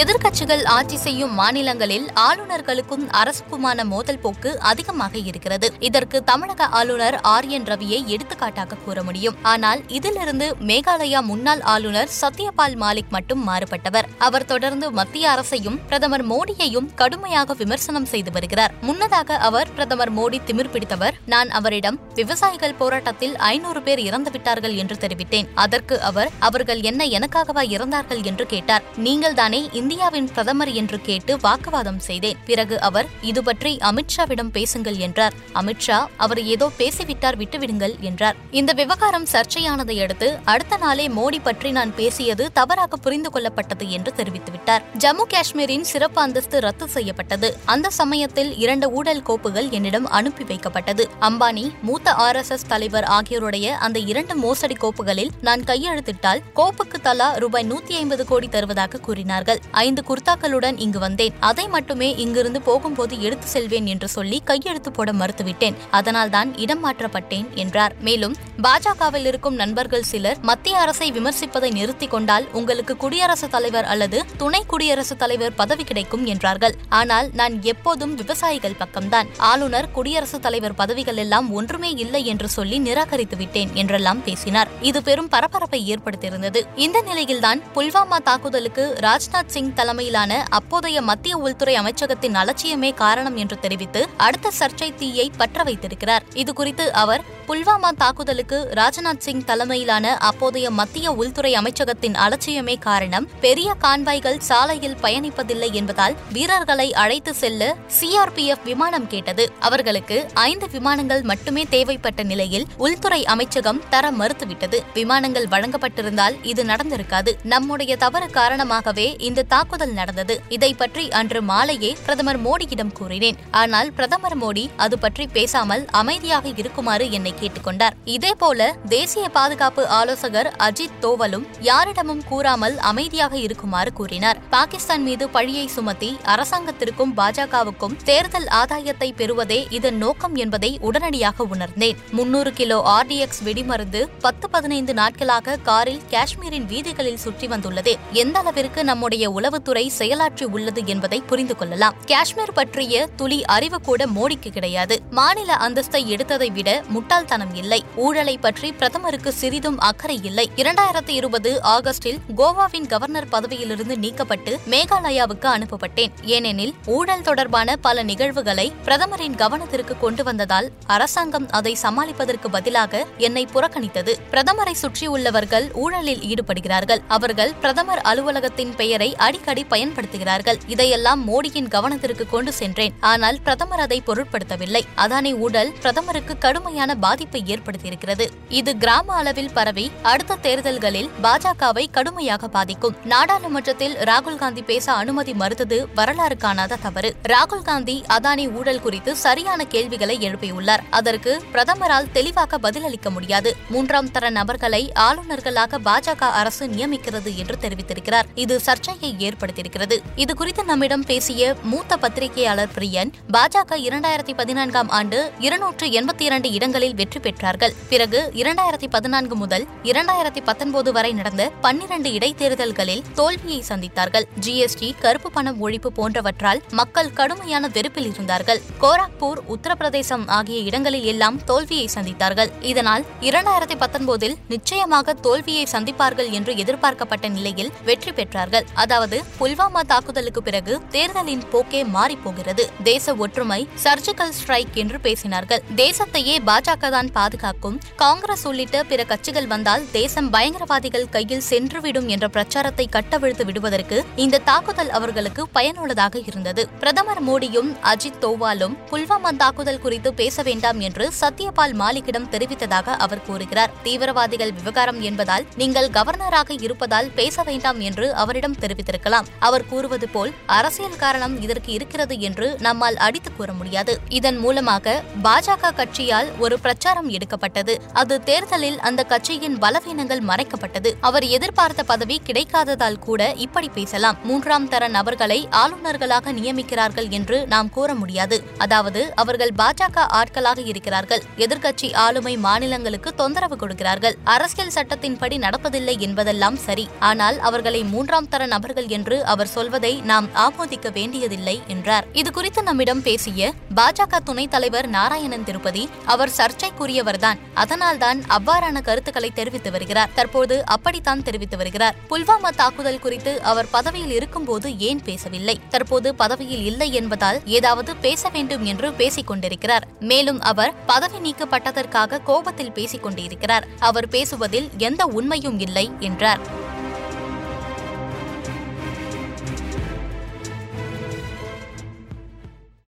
எதிர்க்கட்சிகள் ஆட்சி செய்யும் மாநிலங்களில் ஆளுநர்களுக்கும் அரசுக்குமான மோதல் போக்கு அதிகமாக இருக்கிறது. இதற்கு தமிழக ஆளுநர் ஆர் என் ரவியை எடுத்துக்காட்டாக கூற முடியும். ஆனால் இதிலிருந்து மேகாலயா முன்னாள் ஆளுநர் சத்யபால் மாலிக் மட்டும் மாறுபட்டவர். அவர் தொடர்ந்து மத்திய அரசையும் பிரதமர் மோடியையும் கடுமையாக விமர்சனம் செய்து வருகிறார். முன்னதாக அவர் பிரதமர் மோடி திமிர் பிடித்தவர். நான் அவரிடம் விவசாயிகள் போராட்டத்தில் ஐநூறு பேர் இறந்துவிட்டார்கள் என்று தெரிவித்தேன். அதற்கு அவர் அவர்கள் என்ன எனக்காகவா இறந்தார்கள் என்று கேட்டார். நீங்கள் தானே இந்தியாவின் பிரதமர் என்று கேட்டு வாக்குவாதம் செய்தேன். பிறகு அவர் இது பற்றி அமித்ஷாவிடம் பேசுங்கள் என்றார். அமித்ஷா அவர் ஏதோ பேசிவிட்டார் விட்டுவிடுங்கள் என்றார். இந்த விவகாரம் சர்ச்சையானதை அடுத்து அடுத்த நாளே மோடி பற்றி நான் பேசியது தவறாக புரிந்து கொள்ளப்பட்டது என்று தெரிவித்துவிட்டார். ஜம்மு காஷ்மீரின் சிறப்பு அந்தஸ்து ரத்து செய்யப்பட்டது. அந்த சமயத்தில் இரண்டு ஊழல் கோப்புகள் என்னிடம் அனுப்பி வைக்கப்பட்டது. அம்பானி மூத்த ஆர் எஸ் எஸ் தலைவர் ஆகியோருடைய அந்த இரண்டு மோசடி கோப்புகளில் நான் கையெழுத்திட்டால் கோப்புக்கு தலா ரூபாய் நூத்தி ஐம்பது கோடி தருவதாக கூறினார்கள். ஐந்து குர்தாக்களுடன் இங்கு வந்தேன். அதை மட்டுமே இங்கிருந்து போகும்போது எடுத்து செல்வேன் என்று சொல்லி கையெழுத்து போட மறுத்துவிட்டேன். அதனால்தான் இடம் மாற்றப்பட்டேன் என்றார். மேலும் பாஜகவில் இருக்கும் நண்பர்கள் சிலர் மத்திய அரசை விமர்சிப்பதை நிறுத்திக் கொண்டால் உங்களுக்கு குடியரசுத் தலைவர் அல்லது துணை குடியரசுத் தலைவர் பதவி கிடைக்கும் என்றார்கள். ஆனால் நான் எப்போதும் விவசாயிகள் பக்கம்தான். ஆளுநர் குடியரசுத் தலைவர் பதவிகள் எல்லாம் ஒன்றுமே இல்லை என்று சொல்லி நிராகரித்து விட்டேன் என்றெல்லாம் பேசினார். இது பெரும் பரபரப்பை ஏற்படுத்தியிருந்தது. இந்த நிலையில்தான் புல்வாமா தாக்குதலுக்கு ராஜ்நாத் சிங் தலைமையிலான அப்போதைய மத்திய உள்துறை அமைச்சகத்தின் அலட்சியமே காரணம் என்று தெரிவித்து அடுத்த சர்ச்சை தீயை பற்ற வைத்திருக்கிறார். இதுகுறித்து அவர் புல்வாமா தாக்குதலுக்கு ராஜ்நாத் சிங் தலைமையிலான அப்போதைய மத்திய உள்துறை அமைச்சகத்தின் அலட்சியமே காரணம் பெரிய கான்வாய்கள் சாலையில் பயணிப்பதில்லை என்பதால் வீரர்களை அழைத்து செல்ல சிஆர்பிஎஃப் விமானம் கேட்டது. அவர்களுக்கு ஐந்து விமானங்கள் மட்டுமே தேவைப்பட்ட நிலையில் உள்துறை அமைச்சகம் தர மறுத்துவிட்டது. விமானங்கள் வழங்கப்பட்டிருந்தால் இது நடந்திருக்காது. நம்முடைய தவறு காரணமாகவே இந்த தாக்குதல் நடந்தது. இதை பற்றி அன்று மாலையே பிரதமர் மோடியிடம் கூறினேன். ஆனால் பிரதமர் மோடி அது பற்றி பேசாமல் அமைதியாக இருக்குமாறு என்னை கேட்டுக்கொண்டார். இதேபோல தேசிய பாதுகாப்பு ஆலோசகர் அஜித் தோவலும் யாரிடமும் கூறாமல் அமைதியாக இருக்குமாறு கூறினார். பாகிஸ்தான் மீது பழியை சுமத்தி அரசாங்கத்திற்கும் பாஜகவுக்கும் தேர்தல் ஆதாயத்தை பெறுவதே இதன் நோக்கம் என்பதை உடனடியாக உணர்ந்தேன். முன்னூறு கிலோ ஆர்டிஎக்ஸ் வெடிமருந்து பத்து பதினைந்து நாட்களாக காரில் காஷ்மீரின் வீதிகளில் சுற்றி வந்துள்ளது. எந்த அளவிற்கு நம்முடைய உளவுத்துறை செயலாற்றி உள்ளது என்பதை புரிந்து கொள்ளலாம். காஷ்மீர் பற்றிய துளி அறிவு கூட மோடிக்கு கிடையாது. மாநில அந்தஸ்தை எடுத்ததை விட முட்டாள் முட்டாள்தனம் இல்லை. ஊழலை பற்றி பிரதமருக்கு சிறிதும் அக்கறை இல்லை. இரண்டாயிரத்தி இருபது ஆகஸ்டில் கோவாவின் கவர்னர் பதவியிலிருந்து நீக்கப்பட்டு மேகாலயாவுக்கு அனுப்பப்பட்டேன். ஏனெனில் ஊழல் தொடர்பான பல நிகழ்வுகளை பிரதமரின் கவனத்திற்கு கொண்டு வந்ததால் அரசாங்கம் அதை சமாளிப்பதற்கு பதிலாக என்னை புறக்கணித்தது. பிரதமரை சுற்றியுள்ளவர்கள் ஊழலில் ஈடுபடுகிறார்கள். அவர்கள் பிரதமர் அலுவலகத்தின் பெயரை அடிக்கடி பயன்படுத்துகிறார்கள். இதையெல்லாம் மோடியின் கவனத்திற்கு கொண்டு சென்றேன். ஆனால் பிரதமர் அதை பொருட்படுத்தவில்லை. அதானி ஊழல்? பிரதமருக்கு கடுமையான பாதிப்பு ஏற்படுத்தியிருக்கிறது. இது கிராம அளவில் பரவி அடுத்த தேர்தல்களில் பாஜகவை கடுமையாக பாதிக்கும். நாடாளுமன்றத்தில் ராகுல் காந்தி பேச அனுமதி மறுத்தது வரலாறு காணாத தவறு. ராகுல் காந்தி அதானி ஊழல் குறித்து சரியான கேள்விகளை எழுப்பியுள்ளார். அதற்கு பிரதமரால் தெளிவாக பதிலளிக்க முடியாது. மூன்றாம் தர நபர்களை ஆளுநர்களாக பாஜக அரசு நியமிக்கிறது என்று தெரிவித்திருக்கிறார். இது சர்ச்சையை ஏற்படுத்தியிருக்கிறது. இது குறித்து நம்மிடம் பேசிய மூத்த பத்திரிகையாளர் பிரியன் பாஜக இரண்டாயிரத்தி பதினான்காம் ஆண்டு இருநூற்று எண்பத்தி இரண்டு இடங்களில் வெற்றி பெற்றார்கள். பிறகு இரண்டாயிரத்தி பதினான்கு முதல் இரண்டாயிரத்தி பத்தொன்பது வரை நடந்த பன்னிரண்டு இடைத்தேர்தல்களில் தோல்வியை சந்தித்தார்கள். ஜிஎஸ்டி கருப்பு பணம் ஒழிப்பு போன்றவற்றால் மக்கள் கடுமையான வெறுப்பில் இருந்தார்கள். கோராக்பூர் உத்தரப்பிரதேசம் ஆகிய இடங்களில் எல்லாம் தோல்வியை சந்தித்தார்கள். இதனால் இரண்டாயிரத்தி பத்தொன்பதில் நிச்சயமாக தோல்வியை சந்திப்பார்கள் என்று எதிர்பார்க்கப்பட்ட நிலையில் வெற்றி பெற்றார்கள். அதாவது புல்வாமா தாக்குதலுக்கு பிறகு தேர்தலின் போக்கே மாறிப்போகிறது. தேச ஒற்றுமை சர்ஜிக்கல் ஸ்ட்ரைக் என்று பேசினார்கள். தேசத்தையே பாஜக தான் பாதுகாக்கும். காங்கிரஸ் உள்ளிட்ட பிற கட்சிகள் வந்தால் தேசம் பயங்கரவாதிகள் கையில் சென்றுவிடும் என்ற பிரச்சாரத்தை கட்டவிழ்த்து விடுவதற்கு இந்த தாக்குதல் அவர்களுக்கு பயனுள்ளதாக இருந்தது. பிரதமர் மோடியும் அஜித் தோவாலும் புல்வாமா தாக்குதல் குறித்து பேச வேண்டாம் என்று சத்யபால் மாலிக்கிடம் தெரிவித்ததாக அவர் கூறுகிறார். தீவிரவாதிகள் விவகாரம் என்பதால் நீங்கள் கவர்னராக இருப்பதால் பேச வேண்டாம் என்று அவரிடம் தெரிவித்திருக்கலாம். அவர் கூறுவது போல் அரசியல் காரணம் இதற்கு இருக்கிறது என்று நம்மால் அடித்து கூற முடியாது. இதன் மூலமாக பாஜக கட்சியால் ஒரு பிரச்சனை பிரச்சாரம் எடுக்கப்பட்டது. அது தேர்தலில் அந்த கட்சியின் பலவீனங்கள் மறைக்கப்பட்டது. அவர் எதிர்பார்த்த பதவி கிடைக்காததால் கூட இப்படி பேசலாம். மூன்றாம் தர நபர்களை ஆளுநர்களாக நியமிக்கிறார்கள் என்று நாம் கூற முடியாது. அதாவது அவர்கள் பாஜக ஆட்களாக இருக்கிறார்கள். எதிர்க்கட்சி ஆளுமை மாநிலங்களுக்கு தொந்தரவு கொடுக்கிறார்கள். அரசியல் சட்டத்தின்படி நடப்பதில்லை என்பதெல்லாம் சரி. ஆனால் அவர்களை மூன்றாம் தர நபர்கள் என்று அவர் சொல்வதை நாம் ஆமோதிக்க வேண்டியதில்லை என்றார். இது குறித்து நம்மிடம் பேசிய பாஜக துணைத் தலைவர் நாராயணன் திருப்பதி அவர் சர்ச்சை சர்ச்சைக்குரியவர்தான் அதனால்தான் அவ்வாறான கருத்துக்களை தெரிவித்து வருகிறார். தற்போது அப்படித்தான் தெரிவித்து வருகிறார். புல்வாமா தாக்குதல் குறித்து அவர் பதவியில் இருக்கும்போது ஏன் பேசவில்லை? தற்போது பதவியில் இல்லை என்பதால் ஏதாவது பேச வேண்டும் என்று பேசிக் கொண்டிருக்கிறார் மேலும் அவர் பதவி நீக்கப்பட்டதற்காக கோபத்தில் பேசிக் கொண்டிருக்கிறார் அவர் பேசுவதில் எந்த உண்மையும் இல்லை என்றார்.